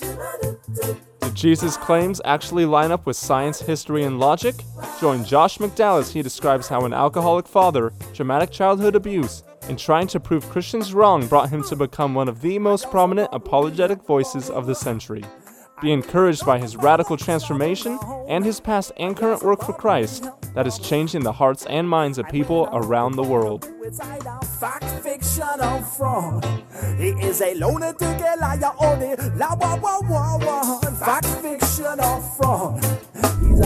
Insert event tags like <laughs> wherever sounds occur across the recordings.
Do Jesus' claims actually line up with science, history, and logic? Join Josh McDowell as he describes how an alcoholic father, traumatic childhood abuse, and trying to prove Christians wrong brought him to become one of the most prominent apologetic voices of the century. Be encouraged by his radical transformation and his past and current work for Christ that is changing the hearts and minds of people around the world. It's either fact, fiction, or fraud. He is a lunatic, a liar, or la wa wa wa wa. Fact, fiction, or fraud. He's.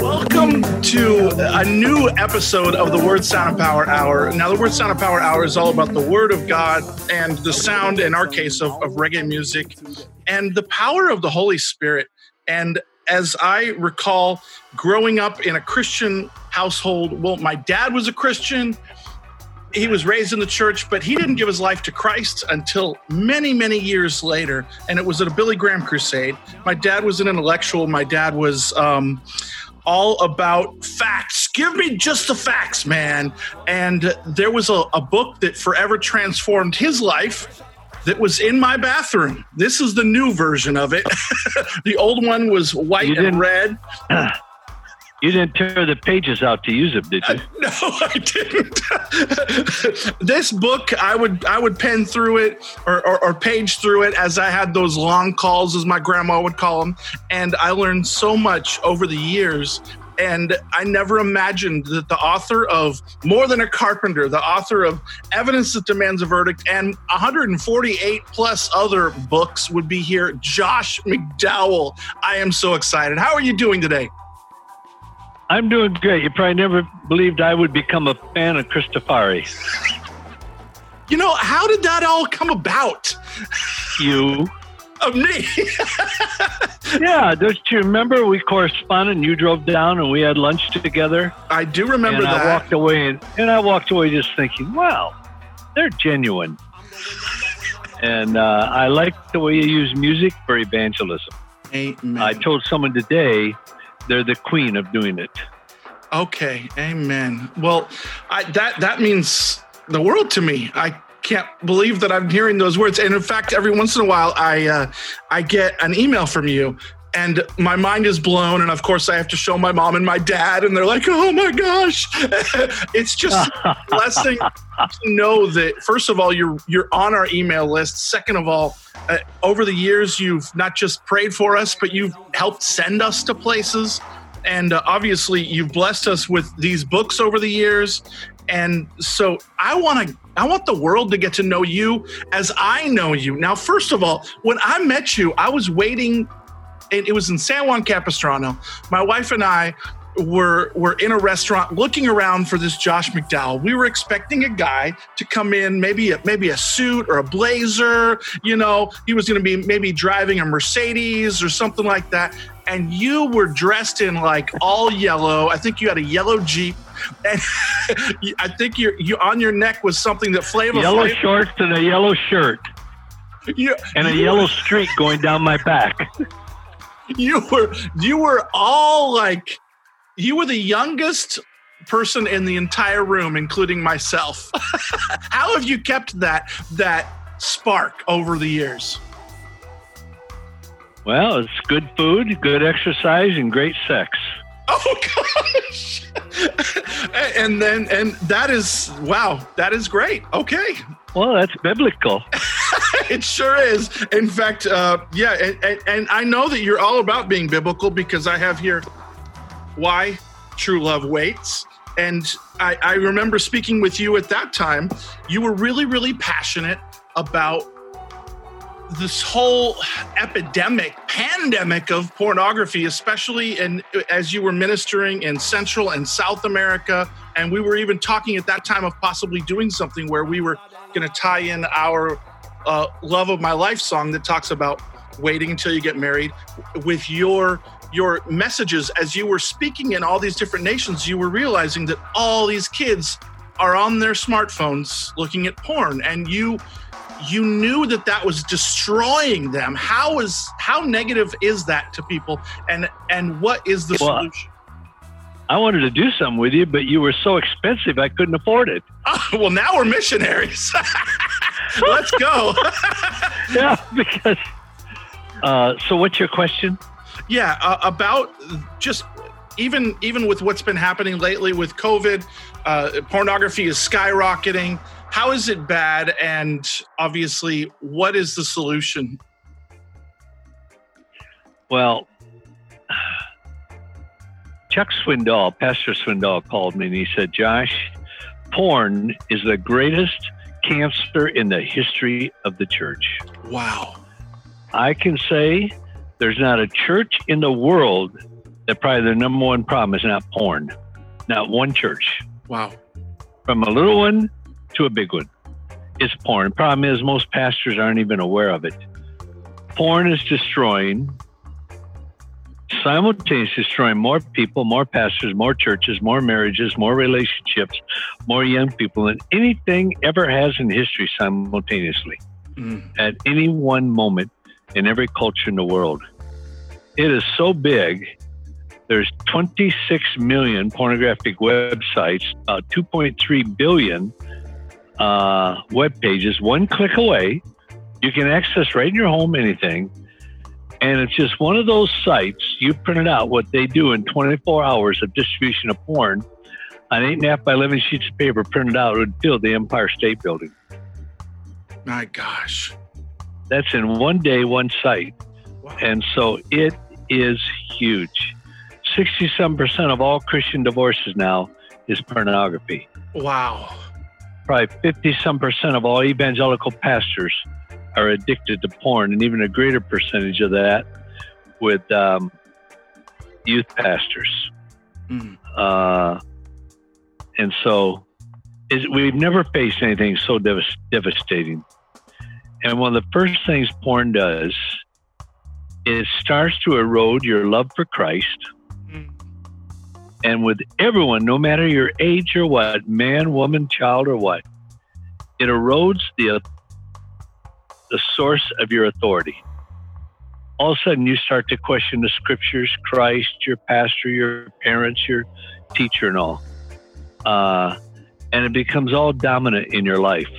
Welcome to a new episode of the Word Sound and Power Hour. Now, the Word Sound and Power Hour is all about the Word of God and the sound, in our case, of, of reggae music and the power of the Holy Spirit. And as I recall, growing up in a Christian household, well, my dad was a Christian. He was raised in the church, but he didn't give his life to Christ until many, many years later. And it was at a Billy Graham crusade. My dad was an intellectual. My dad was um, all about facts. Give me just the facts, man. And there was a, a book that forever transformed his life that was in my bathroom. This is the new version of it. <laughs> the old one was white and red. <clears throat> You didn't tear the pages out to use them, did you? <laughs> No, I didn't. <laughs> this book, I would I would pen through it or, or, or page through it as I had those long calls, as my grandma would call them, and I learned so much over the years. And I never imagined that the author of More Than a Carpenter, the author of Evidence That Demands a Verdict, and 148 plus other books would be here. Josh McDowell. I am so excited. How are you doing today? I'm doing great. You probably never believed I would become a fan of Christafari. You know, how did that all come about? You. Of me. <laughs> Yeah, don't you remember we corresponded and you drove down and we had lunch together? I do remember and I that. walked away and, and I walked away just thinking, wow, they're genuine. And uh, I like the way you use music for evangelism. Amen. I told someone today they're the queen of doing it. okay, amen. Well, I, that that means the world to me. I can't believe that I'm hearing those words. And in fact, every once in a while, I uh, I get an email from you. And my mind is blown, and of course, I have to show my mom and my dad, and they're like, "Oh my gosh!" <laughs> it's just a <laughs> blessing to know that. First of all, you're you're on our email list. Second of all, uh, over the years, you've not just prayed for us, but you've helped send us to places. And uh, obviously, you've blessed us with these books over the years. And so I want to I want the world to get to know you as I know you. Now, first of all, when I met you, I was waiting it was in San Juan Capistrano. My wife and I were were in a restaurant looking around for this Josh McDowell. We were expecting a guy to come in, maybe a, maybe a suit or a blazer. You know, he was going to be maybe driving a Mercedes or something like that. And you were dressed in like all yellow. I think you had a yellow Jeep, and <laughs> I think you you on your neck was something that Flavor Yellow Flav- shorts and a yellow shirt you, and a you yellow streak going down my back. <laughs> you were you were all like you were the youngest person in the entire room including myself <laughs> how have you kept that that spark over the years Well, it's good food, good exercise, and great sex. oh <laughs> gosh and then and that is wow that is great okay Well, that's biblical. <laughs> it sure is. In fact, uh, yeah, and, and, and I know that you're all about being biblical because I have here why true love waits. And I, I remember speaking with you at that time. You were really, really passionate about this whole epidemic, pandemic of pornography, especially in, as you were ministering in Central and South America. And we were even talking at that time of possibly doing something where we were going to tie in our uh, Love of My Life song that talks about waiting until you get married with your your messages as you were speaking in all these different nations you were realizing that all these kids are on their smartphones looking at porn and you you knew that that was destroying them how is how negative is that to people and and what is the Well, solution I wanted to do something with you, but you were so expensive I couldn't afford it. <laughs> Oh, well now we're missionaries <laughs> <laughs> let's go Yeah, because. Uh, so, what's your question? yeah uh, about just even even with what's been happening lately with covid uh, pornography is skyrocketing how is it bad and obviously what is the solution Well, Chuck Swindoll, Pastor Swindoll, called me and he said, Josh, porn is the greatest cancer in the history of the church. wow I can say there's not a church in the world that probably their number one problem is not porn. Not one church, wow from a little one to a big one, it's porn. Problem is, most pastors aren't even aware of it. Porn is destroying, simultaneously destroying more people, more pastors, more churches, more marriages, more relationships, more young people than anything ever has in history simultaneously Mm. at any one moment in every culture in the world. It is so big. There's 26 million pornographic websites, uh, 2.3 billion uh, web pages, one click away. You can access right in your home anything. And it's just one of those sites you printed out what they do in 24 hours of distribution of porn on eight and a half by 11 sheets of paper printed out would fill the Empire State Building. my gosh That's in one day, one site. Wow. And so it is huge. 60 some percent of all Christian divorces now is pornography. wow Probably 50 some percent of all evangelical pastors are addicted to porn, and even a greater percentage of that with um, youth pastors. Mm. Uh, and so is, we've never faced anything so devas- devastating. And one of the first things porn does is starts to erode your love for Christ. Mm. And with everyone, no matter your age or what, man, woman, child, or what, it erodes the the source of your authority. All of a sudden, you start to question the scriptures, Christ, your pastor, your parents, your teacher, and all. Uh, and it becomes all dominant in your life.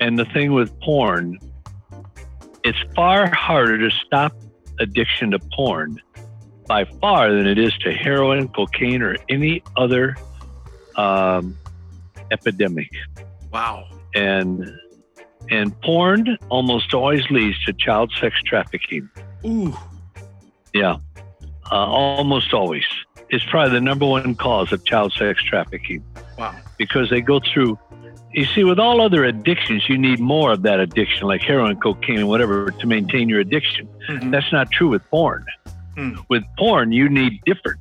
And the thing with porn, it's far harder to stop addiction to porn by far than it is to heroin, cocaine, or any other um, epidemic. wow And and porn almost always leads to child sex trafficking. ooh Yeah, uh, almost always. It's probably the number one cause of child sex trafficking wow because they go through. You see, with all other addictions, you need more of that addiction, like heroin, cocaine, and whatever, to maintain your addiction. Mhm. That's not true with porn. Mm. With porn, you need different.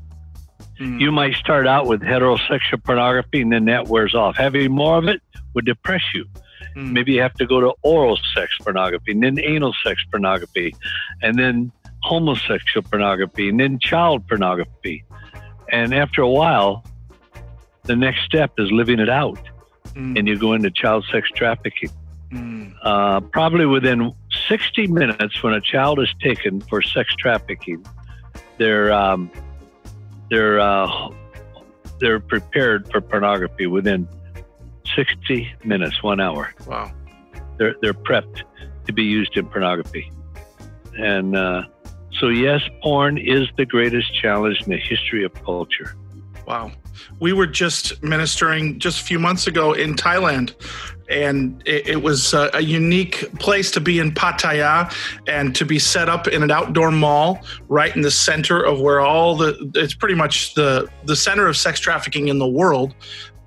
Mm. You might start out with heterosexual pornography, and then that wears off. Having more of it would depress you. Mm. Maybe you have to go to oral sex pornography, and then anal sex pornography, and then homosexual pornography, and then child pornography. And after a while, the next step is living it out, Mm. and you go into child sex trafficking. Mm. Uh, probably within 60 minutes, when a child is taken for sex trafficking, they're um, they're uh, they're prepared for pornography within 60 minutes, one hour. wow They're they're prepped to be used in pornography, and uh, so yes, porn is the greatest challenge in the history of culture. Wow. We were just ministering just a few months ago in Thailand and it, it was a, a unique place to be in Pattaya and to be set up in an outdoor mall right in the center of where all the it's pretty much the the center of sex trafficking in the world,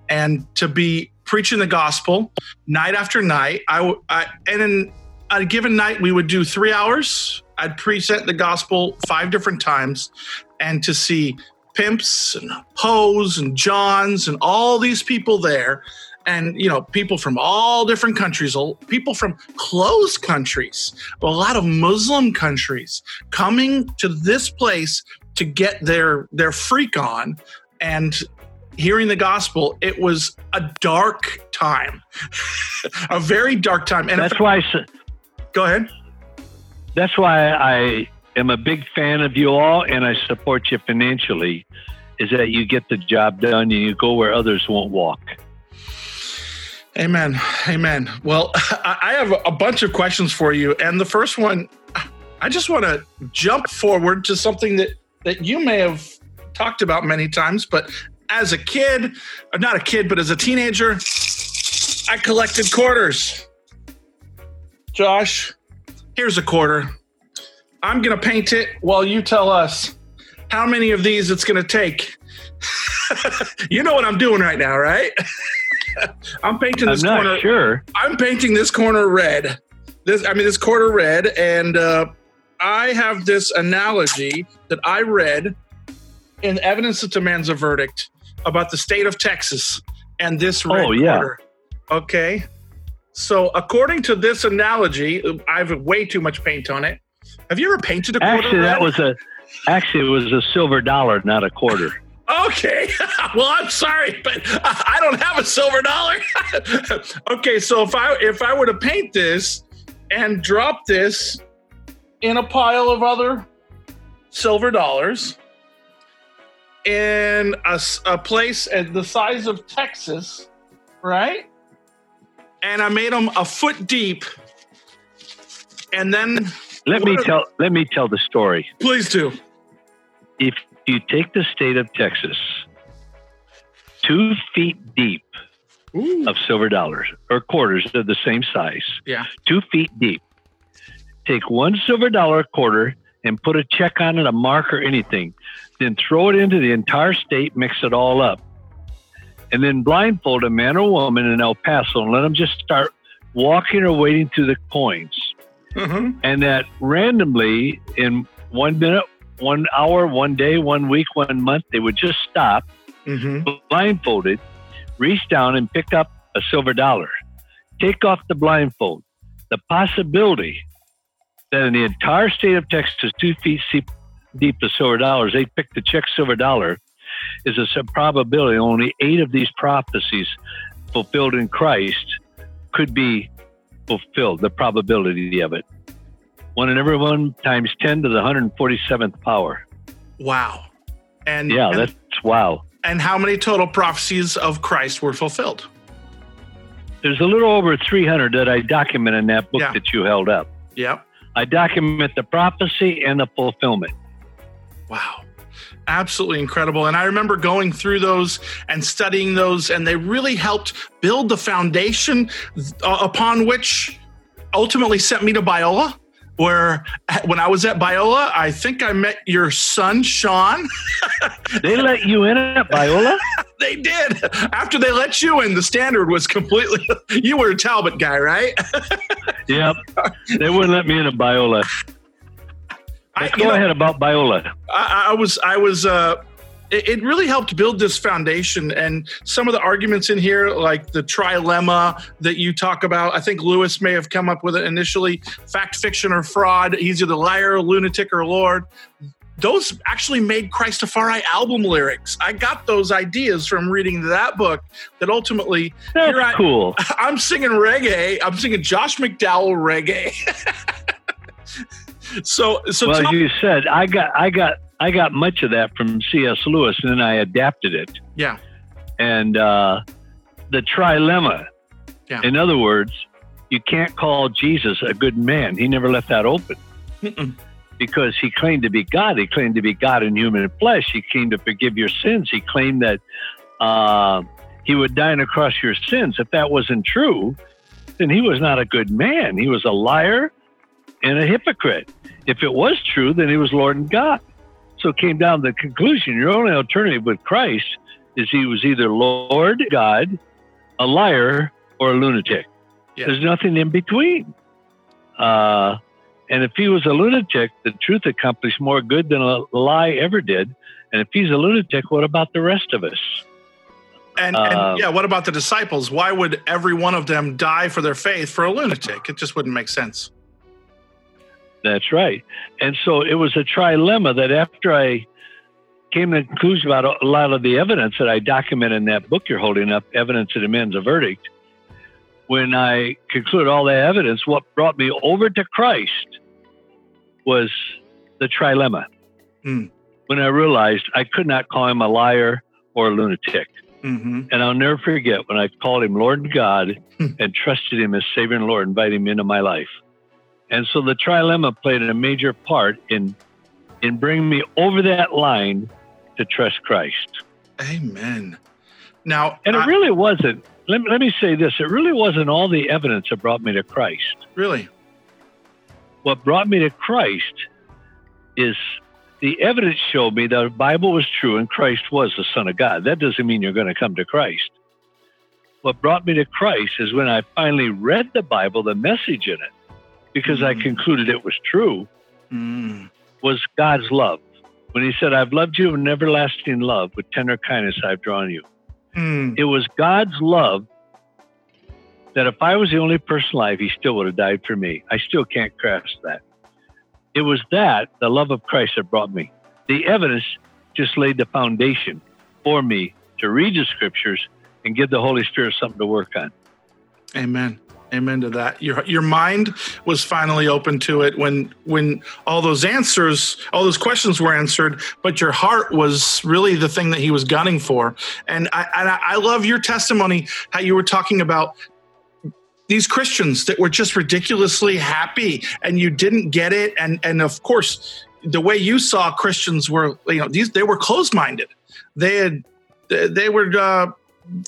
and to be preaching the gospel night after night. I, I and in a given night we would do three hours. I'd present the gospel five different times, and to see pimps and hoes and johns and all these people there. And you know people from all different countries people from closed countries a lot of muslim countries coming to this place to get their their freak on. And hearing the gospel it was a dark time <laughs> a very dark time. And that's why I, go ahead. That's why i am a big fan of you all and i support you financially is that you get the job done and you go where others won't walk Amen. Amen. Well, <laughs> I have a bunch of questions for you. And the first one, I just want to jump forward to something that, that you may have talked about many times, but as a kid, not a kid, but as a teenager, I collected quarters. Josh, here's a quarter. I'm going to paint it while you tell us how many of these it's going to take. <laughs> you know what I'm doing right now, right? <laughs> I'm painting this I'm not corner. Sure. I'm painting this corner red. This, I mean, this quarter red, and uh, I have this analogy that I read in Evidence That Demands a Verdict about the state of Texas and this red oh, yeah. quarter. Okay. So, according to this analogy, I have way too much paint on it. Have you ever painted a quarter? Actually, that was a actually it was a silver dollar, not a quarter. Okay. <laughs> well, I'm sorry, but I don't have a silver dollar. <laughs> okay, so if I if I were to paint this and drop this in a pile of other silver dollars in a, a place at the size of Texas, right? And I made them a foot deep, and then let me tell let me tell the story. Please do. If you take the state of Texas, two feet deep Ooh. of silver dollars or quarters, they're the same size. Yeah. Two feet deep. Take one silver dollar quarter and put a check on it, a mark, or anything. Then throw it into the entire state, mix it all up. And then blindfold a man or woman in El Paso and let them just start walking or wading through the coins. Mm-hmm. And that randomly, in one minute, one hour, one day, one week, one month, they would just stop, mm-hmm. blindfolded, reach down and pick up a silver dollar. Take off the blindfold. The possibility that in the entire state of Texas, two feet deep of silver dollars, they pick the check silver dollar is a probability only eight of these prophecies fulfilled in Christ could be fulfilled, the probability of it one in every one times 10 to the 147th power. Wow. And yeah, and, that's wow. And how many total prophecies of Christ were fulfilled? There's a little over 300 that I document in that book Yeah. that you held up. Yep. I document the prophecy and the fulfillment. Wow. Absolutely incredible. And I remember going through those and studying those, and they really helped build the foundation uh, upon which ultimately sent me to Biola. Where <laughs> when I was at Biola, I think I met your son, Sean. <laughs> They let you in at Biola? <laughs> they did. After they let you in, the standard was completely. You were a Talbot guy, right? yep. They wouldn't let me in at Biola. I, Go know, ahead about Biola. I, I was I was uh it, it really helped build this foundation and some of the arguments in here like the trilemma that you talk about i think lewis may have come up with it initially fact fiction or fraud he's either liar lunatic or lord those actually made christafari album lyrics i got those ideas from reading that book that ultimately That's I- cool. <laughs> i'm singing reggae i'm singing josh mcdowell reggae <laughs> so so well, talk- you said I got I got I got much of that from C.S. Lewis, and then I adapted it. yeah And uh, the trilemma. Yeah. In other words, you can't call Jesus a good man. He never left that open Mm-mm. because he claimed to be God. He claimed to be God in human flesh. He claimed to forgive your sins. He claimed that uh, he would die the your sins. If that wasn't true, then he was not a good man. He was a liar and a hypocrite. If it was true, then he was Lord and God. So it came down to the conclusion your only alternative with Christ is he was either Lord God, a liar, or a lunatic. Yeah. There's nothing in between. Uh, and if he was a lunatic, the truth accomplished more good than a lie ever did. And if he's a lunatic, what about the rest of us? And, and Um, yeah, what about the disciples? Why would every one of them die for their faith for a lunatic? It just wouldn't make sense. That's right. And so it was a trilemma that after I came to the conclusion about a lot of the evidence that I document in that book you're holding up, Evidence that Demands a Verdict, when I concluded all that evidence, what brought me over to Christ was the trilemma. Hmm. When I realized I could not call him a liar or a lunatic. hmm And I'll never forget when I called him Lord and God Hmm. and trusted him as Savior and Lord, inviting him into my life. And so the trilemma played a major part in in bringing me over that line to trust Christ. Amen. Now, And it I- really wasn't. Let, me- let me say this: it really wasn't all the evidence that brought me to Christ. really, What brought me to Christ is the evidence showed me that the Bible was true and Christ was the Son of God. That doesn't mean you're going to come to Christ. What brought me to Christ is when I finally read the Bible, the message in it, because I Mm. concluded it was true, Mm. was God's love. When He said, I've loved you in everlasting love, with tender kindness I've drawn you. Mm. It was God's love that if I was the only person alive, He still would have died for me. I still can't grasp that. It was that, the love of Christ, that brought me. The evidence just laid the foundation for me to read the scriptures and give the Holy Spirit something to work on. Amen. Amen to that. Your your mind was finally open to it when when all those answers, all those questions were answered, but your heart was really the thing that he was gunning for. And I and I love your testimony how you were talking about these Christians that were just ridiculously happy and you didn't get it and and of course the way you saw Christians were you know these they were closed minded. They had they were uh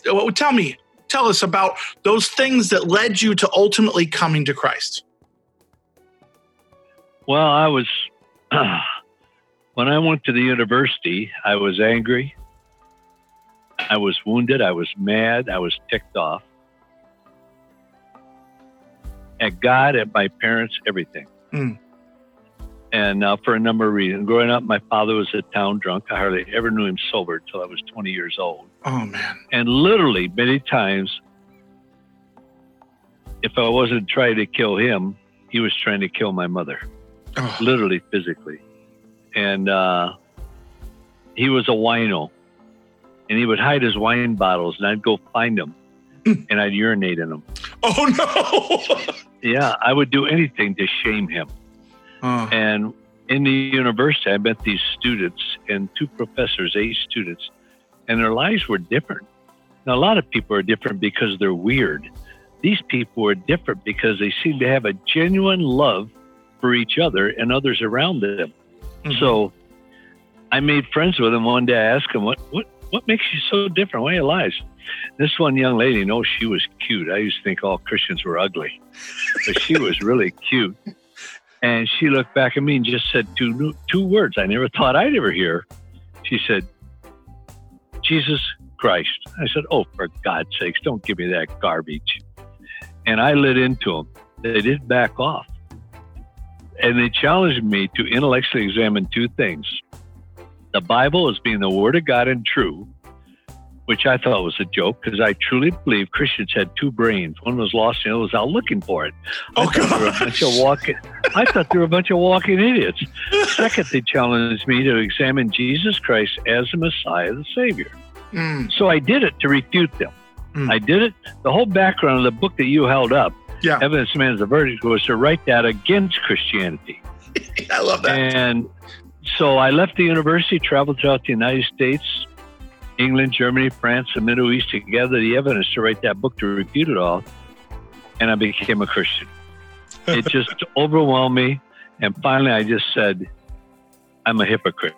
well, tell me tell us about those things that led you to ultimately coming to Christ. Well, I was, <clears throat> when I went to the university, I was angry. I was wounded. I was mad. I was ticked off. At God, at my parents, everything. Mm. And uh, for a number of reasons. Growing up, my father was a town drunk. I hardly ever knew him sober until I was 20 years old. Oh man. And literally, many times, if I wasn't trying to kill him, he was trying to kill my mother Oh, literally physically. And uh, he was a wino, and he would hide his wine bottles, and I'd go find them, and I'd urinate in them. oh no. <laughs> Yeah, I would do anything to shame him. Oh, And in the university, I met these students and two professors, eight students, and their lives were different. Now, a lot of people are different because they're weird. These people are different because they seem to have a genuine love for each other and others around them. Mhm. So I made friends with them one day. I asked them, what, what, what makes you so different? Why are you lies? This one young lady, no, she was cute. I used to think all Christians were ugly, but she was really cute. And she looked back at me and just said two two words I never thought I'd ever hear. She said, "Jesus Christ." I said, "Oh, for God's sakes, don't give me that garbage." And I lit into them. They didn't back off, and they challenged me to intellectually examine two things: the Bible as being the Word of God and true, which I thought was a joke because I truly believe Christians had two brains. One was lost, and the other was out looking for it. I Oh, thought they were a bunch of walking. I thought they were a bunch of walking idiots. <laughs> Second, they challenged me to examine Jesus Christ as the Messiah, the Savior. Mm, So I did it to refute them. Mm. I did it. The whole background of the book that you held up, Yeah. Evidence Demands a Verdict, was to write that against Christianity. <laughs> I love that. And so I left the university, traveled throughout the United States, England, Germany, France, the Middle East to gather the evidence to write that book to refute it all. And I became a Christian. It <laughs> just overwhelmed me. And finally, I just said, I'm a hypocrite.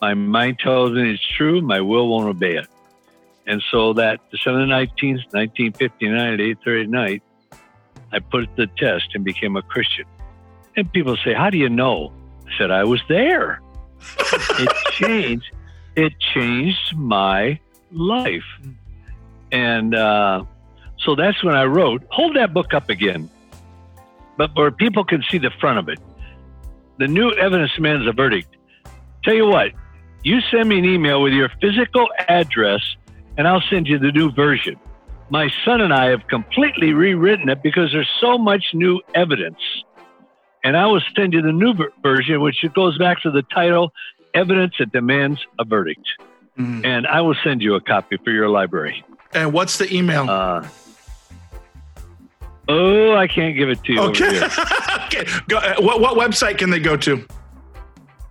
My mind tells me it's true, my will won't obey it. And so that December 19th, 1959 at 8.30 at night, I put it to the test and became a Christian. And people say, How do you know? I said, I was there. <laughs> it changed. It changed my life. And uh, so that's when I wrote, hold that book up again, but where people can see the front of it. The new evidence demands a verdict. Tell you what, you send me an email with your physical address, and I'll send you the new version. My son and I have completely rewritten it because there's so much new evidence. And I will send you the new ver- version, which goes back to the title Evidence That Demands a Verdict. Mm. And I will send you a copy for your library. And what's the email? Uh, oh, I can't give it to you. okay. <laughs> okay. Go, uh, what what website can they go to?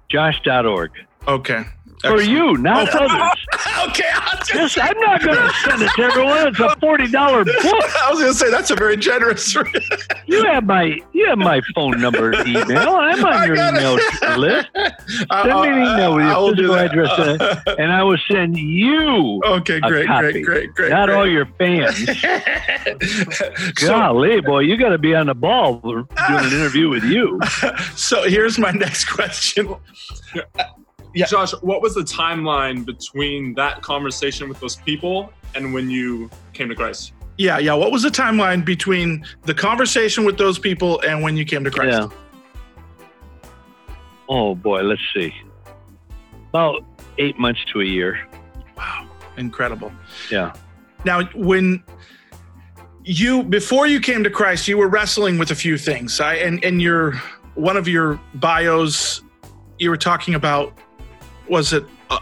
Josh.org. Okay. For you, not Oh, for- others. <laughs> okay. I was, gonna Yes, say, I'm not going to send it to everyone. It's a $40 book. <laughs> I was gonna say that's a very generous. <laughs> You have my you have my phone number, email. I'm I on your got it. email <laughs> list, uh, Send me an uh, email with your physical address address. and I will send you, okay, great, great, great, great. not great. all your fans. so, Golly, boy, you got to be on the ball doing an interview with you. so here's my next question. Yeah. Josh, what was the timeline between that conversation with those people and when you came to Christ? Yeah, yeah. What was the timeline between the conversation with those people and when you came to Christ? Yeah. Oh boy, let's see. About eight months to a year. Wow, incredible. Yeah. Now, when you before you came to Christ, you were wrestling with a few things. I and and your one of your bios, you were talking about was it uh,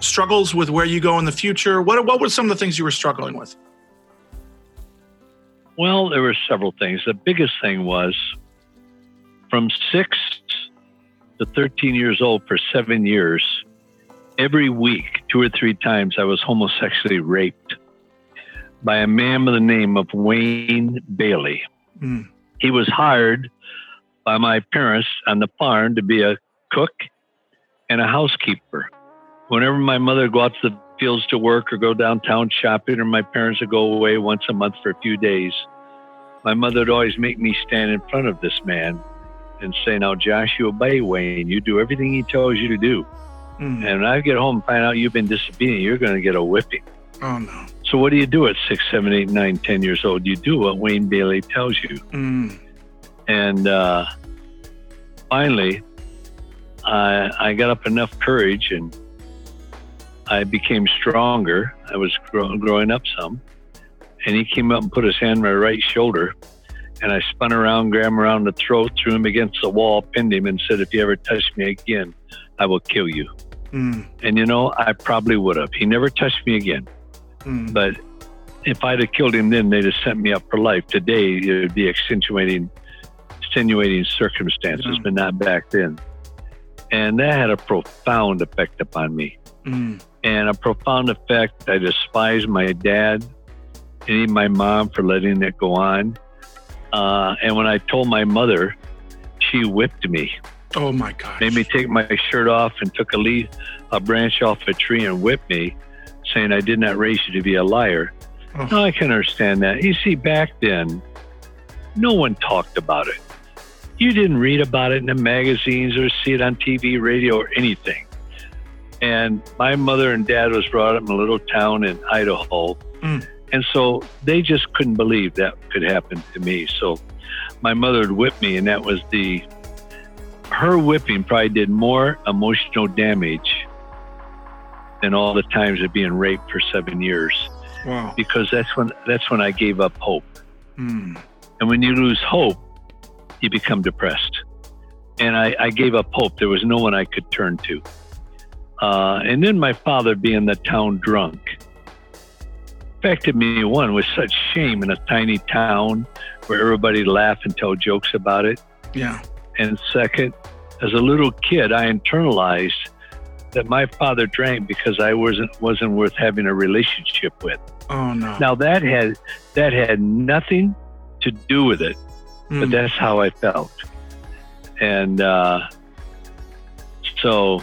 struggles with where you go in the future? What what were some of the things you were struggling with? Well, there were several things. The biggest thing was from six to 13 years old for seven years, every week, two or three times, I was homosexually raped by a man by the name of Wayne Bailey. Mm. He was hired by my parents on the farm to be a cook and a housekeeper. Whenever my mother would go out to the fields to work or go downtown shopping, or my parents would go away once a month for a few days, my mother would always make me stand in front of this man and say, Now, Josh, you obey Wayne. You do everything he tells you to do. Mm. And when I get home and find out you've been disobedient, you're going to get a whipping. Oh no. So, what do you do at six, seven, eight, nine, ten years old? You do what Wayne Bailey tells you. Mm. And uh, finally, I, I got up enough courage and I became stronger. I was grow, growing up some. And he came up and put his hand on my right shoulder. And I spun around, grabbed him around the throat, threw him against the wall, pinned him, and said, If you ever touch me again, I will kill you. Mm. And you know, I probably would have. He never touched me again. Mm. But if I'd have killed him then, they'd have sent me up for life. Today, it would be extenuating, extenuating circumstances, Yeah. but not back then. And that had a profound effect upon me. Mm. And a profound effect. I despised my dad and my mom for letting it go on. Uh, and when I told my mother, she whipped me Oh my God. made me take my shirt off and took a leaf, a branch off a tree and whipped me, saying I did not raise you to be a liar. Oh. No, I can understand that. You see, back then, no one talked about it. You didn't read about it in the magazines or see it on TV, radio, or anything. And my mother and dad was brought up in a little town in Idaho. Mm. And so they just couldn't believe that could happen to me. So my mother would whip me, and that was the her whipping probably did more emotional damage than all the times of being raped for seven years Wow. because that's when that's when I gave up hope. Mm. And when you lose hope, you become depressed. And I, I gave up hope. There was no one I could turn to. Uh, and then my father, being the town drunk, affected me. One with such shame in a tiny town where everybody laugh and tell jokes about it. Yeah. And second, as a little kid, I internalized that my father drank because I wasn't wasn't worth having a relationship with. Oh no. Now that had that had nothing to do with it, but Mm. that's how I felt. And uh, so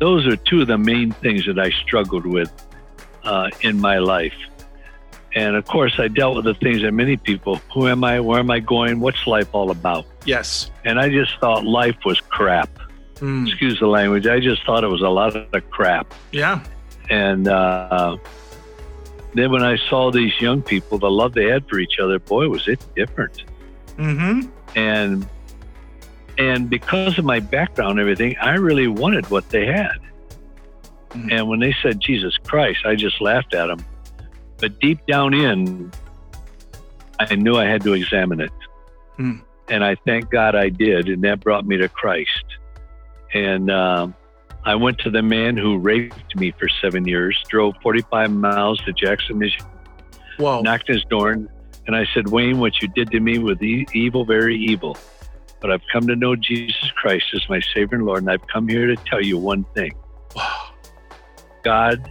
those are two of the main things that I struggled with uh, in my life. And of course, I dealt with the things that many people who am I? Where am I going? What's life all about? Yes. And I just thought life was crap. Mm. Excuse the language. I just thought it was a lot of crap. Yeah. And uh, then when I saw these young people, the love they had for each other, boy, was it different. Mm-hmm. And and because of my background and everything, I really wanted what they had. Mhm. And when they said Jesus Christ, I just laughed at them. But deep down in, I knew I had to examine it. Hmm. And I thank God I did. And that brought me to Christ. And um, I went to the man who raped me for seven years, drove 45 miles to Jackson, Michigan, Whoa. knocked his door, and I said, Wayne, what you did to me was e- evil, very evil. But I've come to know Jesus Christ as my Savior and Lord, and I've come here to tell you one thing Wow. God,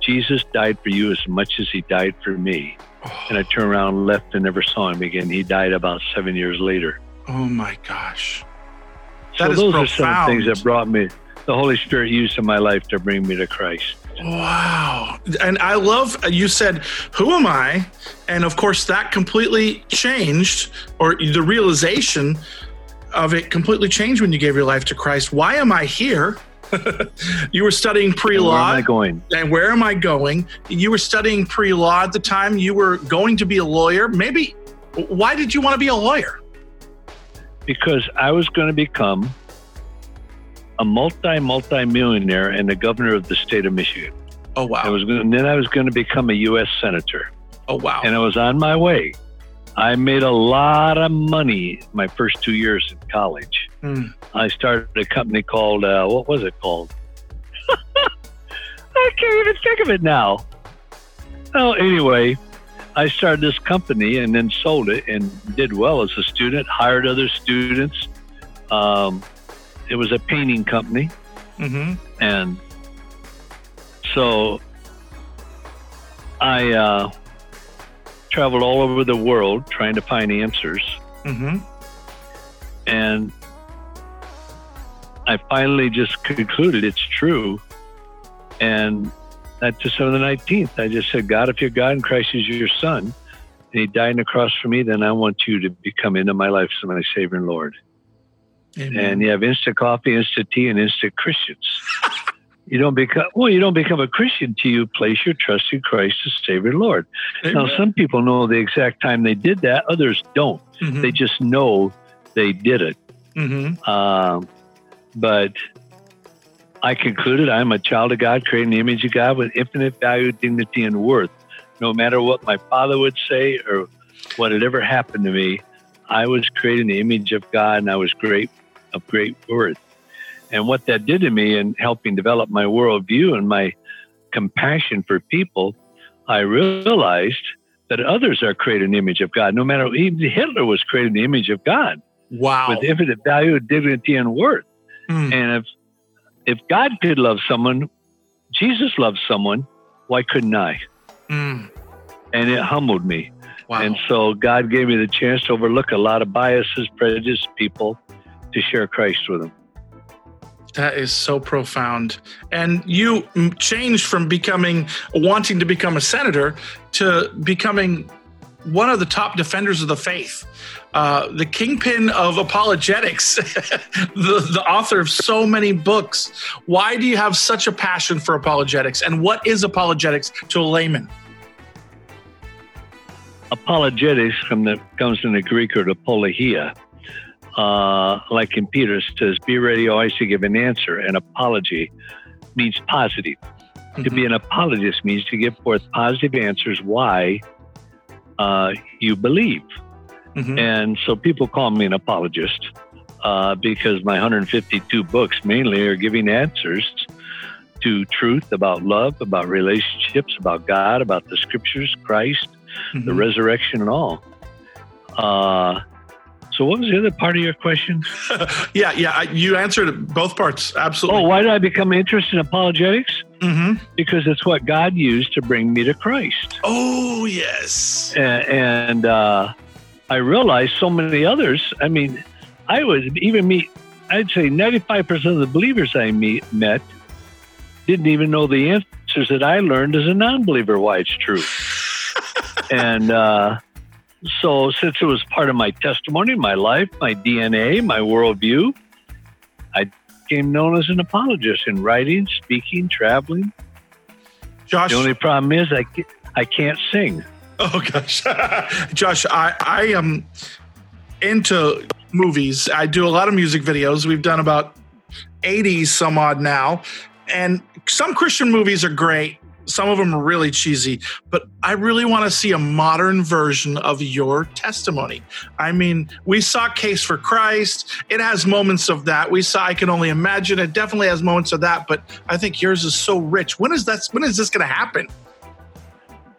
Jesus died for you as much as He died for me. Oh. And I turned around and left and never saw Him again. He died about seven years later. Oh my gosh. So That is those are some profound. things that brought me, the Holy Spirit used in my life to bring me to Christ. Wow. And I love you said, Who am I? And of course, that completely changed, or the realization of it completely changed when you gave your life to Christ. Why am I here? <laughs> you were studying pre And Where am law. I going? And where am I going? You were studying pre law at the time. You were going to be a lawyer. Maybe, why did you want to be a lawyer? Because I was going to become a multi multi millionaire and the governor of the state of Michigan. Oh, wow! I was going, and then I was going to become a U.S. senator. Oh, wow. and I was on my way. I made a lot of money my first two years in college. Hmm. I started a company called uh, what was it called? <laughs> I can't even think of it now. Well, anyway, I started this company and then sold it and did well as a student. Hired other students. Um, it was a painting company, hmm and so I uh, traveled all over the world trying to find answers, hmm and I finally just concluded it's true. And at December the 19th, I just said, God, if you're God and Christ is your son, and he died on the cross for me, then I want you to become into my life as my Savior and Lord. And you have instant coffee, instant tea, and instant Christians. <laughs> you don't become well. You don't become a Christian till you place your trust in Christ as Savior Lord. Now, some people know the exact time they did that; others don't. Mhm. They just know they did it. Mhm. Um, but I concluded I'm a child of God, created in the image of God with infinite value, dignity, and worth. No matter what my father would say or what had ever happened to me, I was created in the image of God and I was great of great worth. And what that did to me in helping develop my worldview and my compassion for people, I realized that others are created in the image of God. No matter even Hitler was created in the image of God Wow. with infinite value, dignity, and worth. Mm. And if if God could love someone, Jesus loved someone, why couldn't I? Mm. And it humbled me. Wow. And so God gave me the chance to overlook a lot of biases, prejudiced people, to share Christ with them. That is so profound. And you changed from becoming wanting to become a senator to becoming one of the top defenders of the faith, uh, the kingpin of apologetics, <laughs> the, the author of so many books. Why do you have such a passion for apologetics? And what is apologetics to a layman? Apologetics from the, comes from the Greek word apologia. Uh, like in Peter it says, be ready always to give an answer. An apology means positive. To be an apologist means to give forth positive answers why uh, you believe. Mhm. And so people call me an apologist uh, because my 152 books mainly are giving answers to truth about love, about relationships, about God, about the scriptures, Christ, the Mhm. resurrection, and all. Uh, so, what was the other part of your question? <laughs> yeah, yeah. I, you answered both parts. Absolutely. Oh, why did I become interested in apologetics? hmm Because it's what God used to bring me to Christ. Oh, yes. A- and uh, I realized so many others. I mean, I was even meet. I'd say ninety-five percent of the believers I meet met didn't even know the answers that I learned as a non-believer why it's true. <laughs> and uh, so, since it was part of my testimony, my life, my DNA, my worldview, I became known as an apologist in writing, speaking, traveling. Josh, The only problem is I, ca- I can't sing. Oh gosh, <laughs> Josh, I I am into movies. I do a lot of music videos. We've done about eighty some odd now, and some Christian movies are great. Some of them are really cheesy, but I really want to see a modern version of your testimony. I mean, we saw Case for Christ. It has moments of that. We saw I Can Only Imagine. It definitely has moments of that, but I think yours is so rich. When is that? When is this going to happen?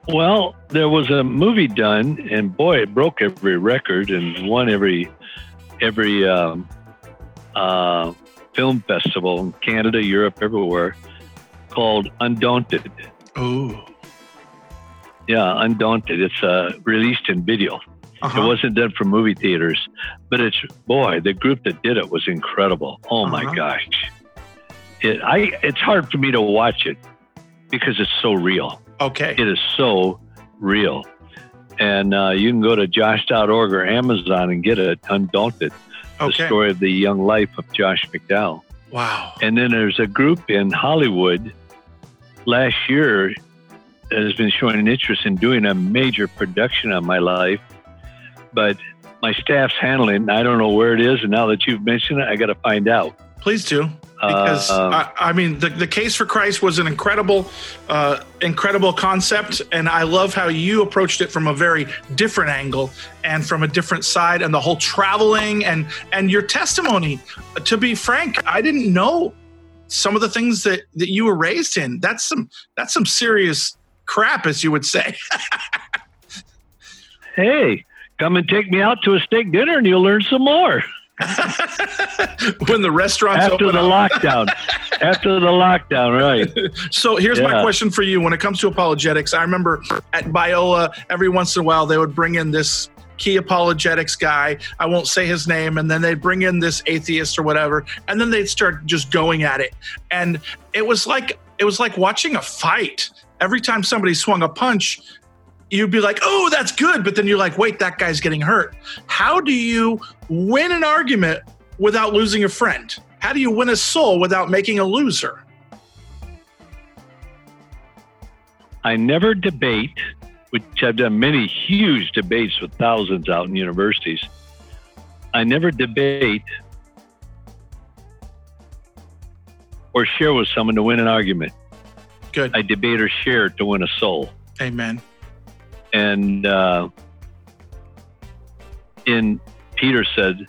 Well, there was a movie done, and boy, it broke every record and won every every um, uh, film festival in Canada, Europe, everywhere, called Undaunted. Oh, Yeah, Undaunted. It's uh, released in video. uh-huh. It wasn't done for movie theaters, but it's boy, the group that did it was incredible. Oh my Uh-huh. gosh, it I it's hard for me to watch it because it's so real. okay. It is so real, and uh, you can go to Josh.org or Amazon and get it. Undaunted, okay. the story of the young life of Josh McDowell. Wow. And then there's a group in Hollywood last year has been showing an interest in doing a major production on my life, but my staff's handling and I don't know where it is. And now that you've mentioned it, I got to find out. Please do. Because Uh, I, I mean, the, the case for Christ was an incredible, uh, incredible concept, and I love how you approached it from a very different angle and from a different side, and the whole traveling and and your testimony. To be frank, I didn't know some of the things that that you were raised in. That's some that's some serious crap, as you would say. <laughs> hey, come and take me out to a steak dinner and you'll learn some more <laughs> when the restaurants after open the up. lockdown. <laughs> after the lockdown, right. So here's my question for you. When it comes to apologetics, I remember at Biola, every once in a while, they would bring in this key apologetics guy. I won't say his name. And then they'd bring in this atheist or whatever. And then they'd start just going at it. And it was like, it was like watching a fight. Every time somebody swung a punch, you'd be like, oh, that's good. But then you're like, wait, that guy's getting hurt. How do you win an argument without losing a friend? How do you win a soul without making a loser? I never debate, which I've done many huge debates with thousands out in universities. I never debate or share with someone to win an argument. Good. I debate or share to win a soul. Amen. And uh, in Peter said,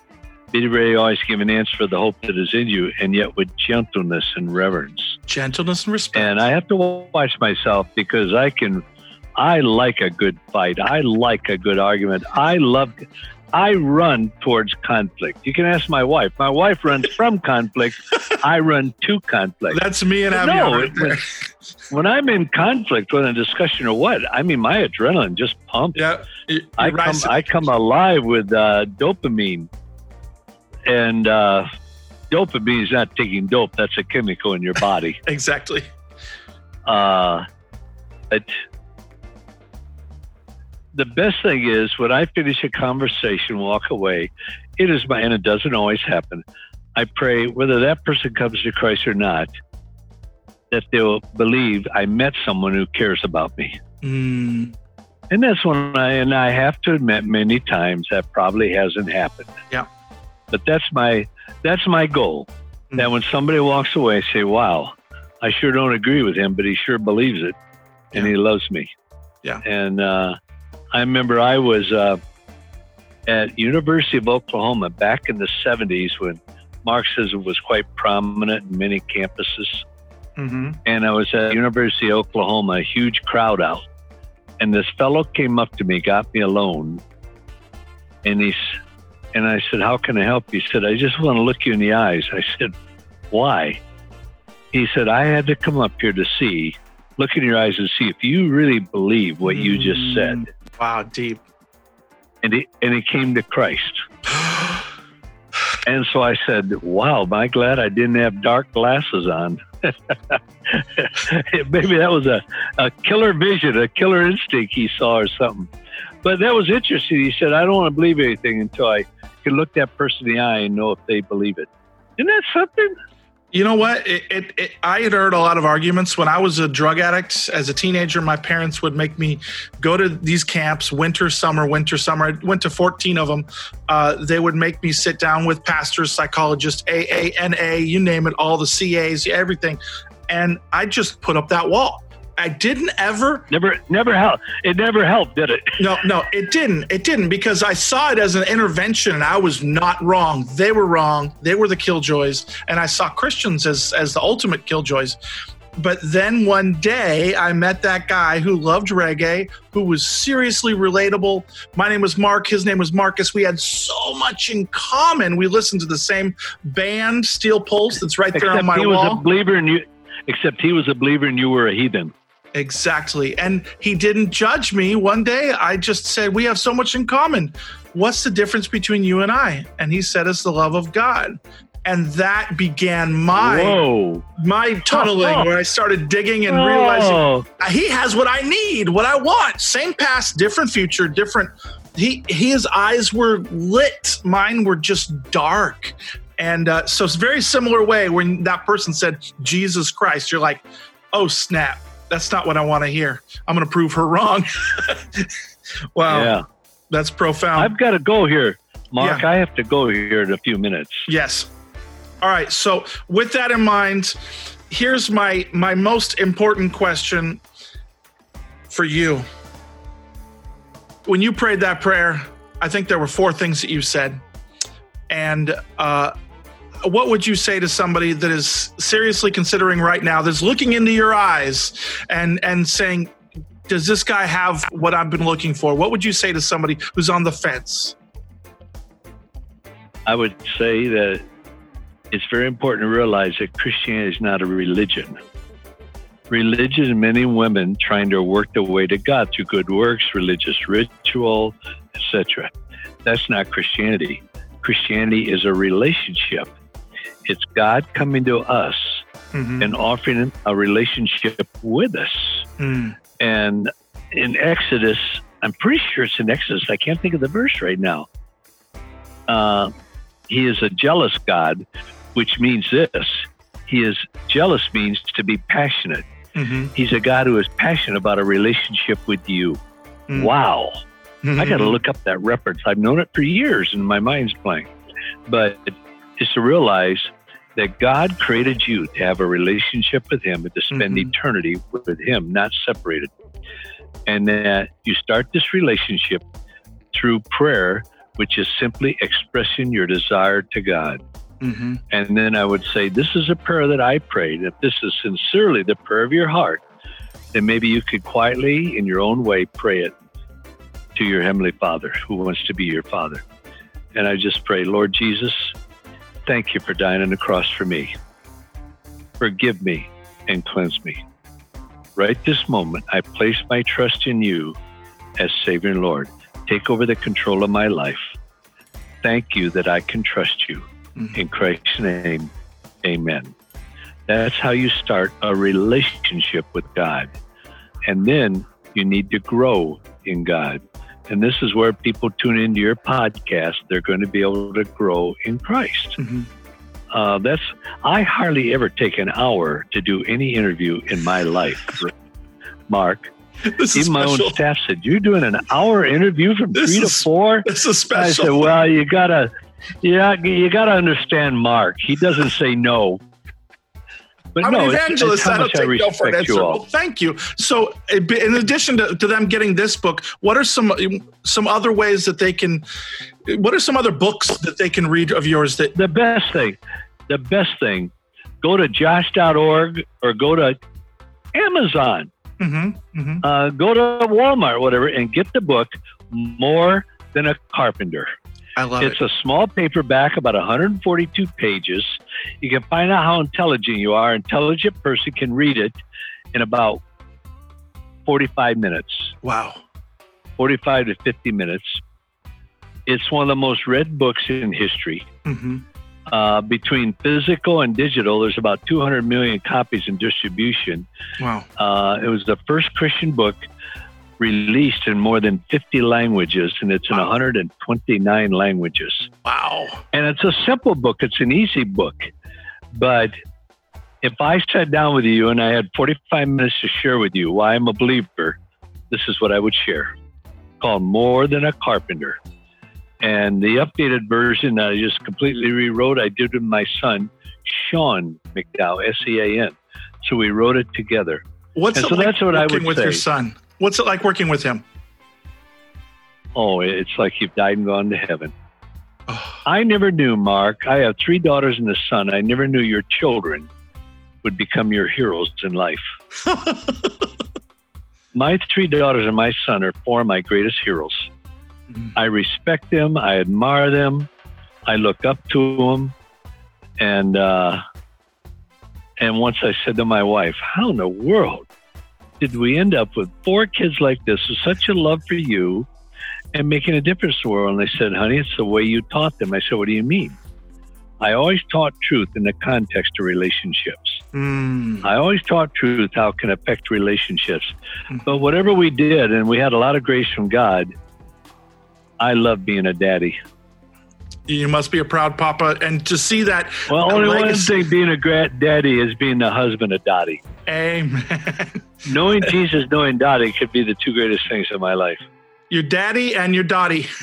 Be ready to always give an answer for the hope that is in you, and yet with gentleness and reverence. Gentleness and respect. And I have to watch myself because I can, I like a good fight. I like a good argument. I love, I run towards conflict. You can ask my wife. My wife runs from conflict. <laughs> I run to conflict. That's me and No, Avion right it- there. When I'm in conflict with a discussion or what, I mean, my adrenaline just pumps. Yeah. I come, I come alive with uh, dopamine, and uh, dopamine is not taking dope. That's a chemical in your body. <laughs> exactly. Uh, but the best thing is when I finish a conversation, walk away, it is my, and it doesn't always happen. I pray whether that person comes to Christ or not, that they'll believe I met someone who cares about me. Mm, And that's when I, and I have to admit many times that probably hasn't happened. Yeah. But that's my, that's my goal. Mm. That when somebody walks away, say, wow, I sure don't agree with him, but he sure believes it and Yeah. he loves me. Yeah. And, uh, I remember I was, uh, at University of Oklahoma back in the 70s when Marxism was quite prominent in many campuses hmm and I was at University of Oklahoma, a huge crowd out. And this fellow came up to me, got me alone, and he's and I said, "How can I help?" you?" He said, "I just want to look you in the eyes." I said, "Why?" He said, "I had to come up here to see, look in your eyes and see if you really believe what you just said." Wow, deep. And he and he came to Christ. <gasps> And so I said, "Wow, am I glad I didn't have dark glasses on." <laughs> Maybe that was a, a killer vision, a killer instinct he saw or something. But that was interesting. He said, I don't want to believe anything until I can look that person in the eye and know if they believe it. Isn't that something? You know what? It, it, it, I had heard a lot of arguments when I was a drug addict. As a teenager, my parents would make me go to these camps, winter, summer, winter, summer. I went to 14 of them. Uh, they would make me sit down with pastors, psychologists, AA, NA, you name it, all the CAs, everything. And I just put up that wall. I didn't ever. Never, never helped. It never helped, did it? No, no, it didn't. It didn't because I saw it as an intervention, and I was not wrong. They were wrong. They were the killjoys, and I saw Christians as as the ultimate killjoys. But then one day I met that guy who loved reggae, who was seriously relatable. My name was Mark. His name was Marcus. We had so much in common. We listened to the same band, Steel Pulse, that's right there Except on my he was wall. a believer and you. Except he was a believer and you were a heathen. Exactly. And he didn't judge me. One day I just said, We have so much in common. What's the difference between you and I? And he said, It's the love of God. And that began my Whoa! my tunneling where I started digging and realizing Oh, he has what I need, what I want. Same past, different future, different. He his eyes were lit. Mine were just dark. And uh, so it's very similar way when that person said Jesus Christ, you're like, oh snap, that's not what I want to hear. I'm going to prove her wrong. <laughs> wow, yeah. that's profound. I've got to go here, Mark. Yeah. I have to go here in a few minutes. Yes. All right. So with that in mind, here's my my most important question for you. When you prayed that prayer, I think there were four things that you said. And uh, what would you say to somebody that is seriously considering right now, that's looking into your eyes and and saying, "Does this guy have what I've been looking for?" What would you say to somebody who's on the fence? I would say that it's very important to realize that Christianity is not a religion. Religion men and women trying to work their way to God through good works, religious ritual, etc. That's not Christianity. Christianity is a relationship. It's God coming to us Mhm. and offering a relationship with us. Mm. And in Exodus, I'm pretty sure it's in Exodus. I can't think of the verse right now. Uh, he is a jealous God, which means this. He is jealous means to be passionate. Mhm. He's a God who is passionate about a relationship with you. Mm. Wow. I got to look up that reference. I've known it for years and my mind's blank. But it's to realize that God created you to have a relationship with Him and to spend Mhm. eternity with Him, not separated. And that you start this relationship through prayer, which is simply expressing your desire to God. Mhm. And then I would say, This is a prayer that I prayed. If this is sincerely the prayer of your heart, then maybe you could quietly, in your own way, pray it to your Heavenly Father who wants to be your Father. And I just pray, Lord Jesus, thank you for dying on the cross for me. Forgive me and cleanse me. Right this moment, I place my trust in you as Savior and Lord. Take over the control of my life. Thank you that I can trust you. Mm-hmm. In Christ's name, amen. That's how you start a relationship with God. And then you need to grow in God. And this is where people tune into your podcast. They're going to be able to grow in Christ. Mhm. Uh, that's I hardly ever take an hour to do any interview in my life. Mark, This is even my own staff said, "You're doing an hour interview from This three to is four? <laughs> This is I said, "Well, you gotta, yeah, you gotta understand Mark. He doesn't say no." But I'm no, an evangelist. it's how I don't take no for an answer. Well, thank you. So, uh, in addition to, to them getting this book, what are some some other ways that they can? What are some other books that they can read of yours that? The best thing, the best thing, go to josh.org or go to Amazon, Mhm, mhm. uh, go to Walmart, whatever, and get the book More Than a Carpenter. I love It's it. a small paperback, about 142 pages. You can find out how intelligent you are. Intelligent person can read it in about 45 minutes, Wow. 45 to 50 minutes. It's one of the most read books in history. hmm Uh, between physical and digital, there's about 200 million copies in distribution. Wow. Uh, it was the first Christian book released in more than 50 languages, and it's in 129 languages. Wow. And it's a simple book, it's an easy book. But if I sat down with you and I had 45 minutes to share with you why I'm a believer, this is what I would share called More Than a Carpenter. And the updated version that I just completely rewrote, I did with my son, Sean McDowell, S E A N. So we wrote it together. What's And it so like that's what I would with your say. son? What's it like working with him? Oh, it's like you've died and gone to heaven. I never knew, Mark. I have three daughters and a son. I never knew your children would become your heroes in life. <laughs> my three daughters and my son are four of my greatest heroes. Mhm. I respect them. I admire them. I look up to them. And uh, and once I said to my wife, "How in the world did we end up with four kids like this with such a love for you and making a difference in the world?" And they said, "Honey, it's the way you taught them." I said, "What do you mean?" I always taught truth in the context of relationships. Mm. I always taught truth how it can affect relationships. But whatever we did, and we had a lot of grace from God, I love being a daddy. You must be a proud papa, and to see that. Well, only one thing being a great daddy is being the husband of Dottie. Amen. <laughs> Knowing Jesus, knowing Dottie could be the two greatest things in my life. your daddy and your dottie. <laughs>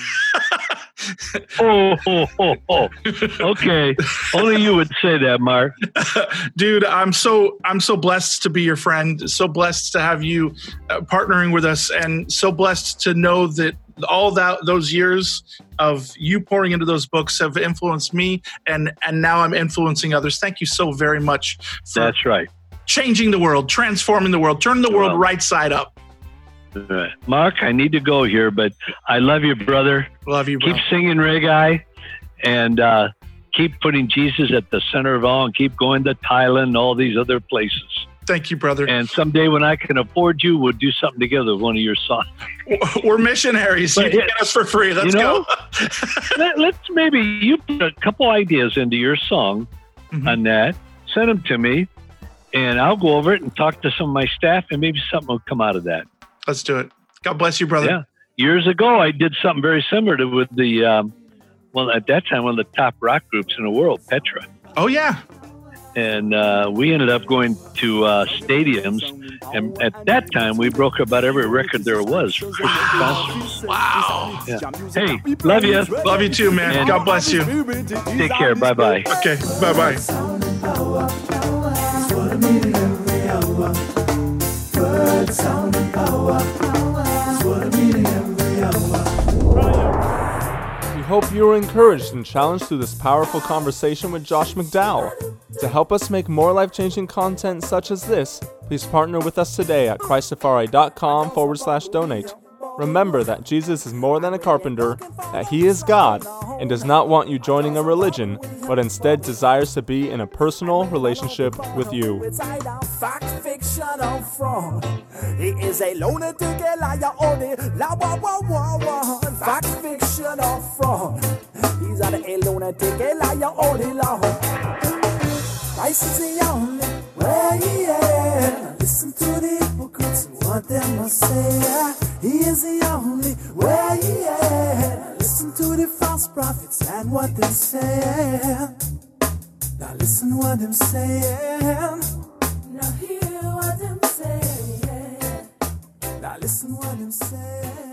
Oh, oh, oh, oh. okay. Only you would say that, Mark. <laughs> dude i'm so i'm so blessed to be your friend so blessed to have you uh, partnering with us and so blessed to know that all that those years of you pouring into those books have influenced me and and now i'm influencing others thank you so very much for That's right. Changing the world transforming the world turning the world Well. right side up Uh, Mark, I need to go here, but I love you, brother. love you bro keep singing reggae and uh, keep putting Jesus at the center of all and keep going to Thailand and all these other places. thank you brother And someday when I can afford you, we'll do something together with one of your songs. <laughs> we're missionaries you But can yeah, get us for free let's you know, go <laughs> Let, let's maybe you put a couple ideas into your song Mhm. on that, send them to me, and I'll go over it and talk to some of my staff, and maybe something will come out of that. let's do it god bless you brother Yeah. Years ago, I did something very similar to with the, um, well, at that time, one of the top rock groups in the world, Petra. oh yeah and uh, we ended up going to uh, stadiums. And at that time, we broke about every record there was for Christian concerts. wow Yeah. Hey, love you. love you too man And- god bless you Take care. Bye bye. okay bye-bye We hope you were encouraged and challenged through this powerful conversation with Josh McDowell. To help us make more life changing content such as this, please partner with us today at christafari.com forward slash donate. Remember that Jesus is more than a carpenter, that he is God, and does not want you joining a religion, but instead desires to be in a personal relationship with you. Christ is the only way. Yeah. Listen to the hypocrites and what they must say. Yeah. He is the only way. Yeah. Listen to the false prophets and what they say. Now listen what I'm saying. Now hear what I'm saying. Now listen what I'm saying.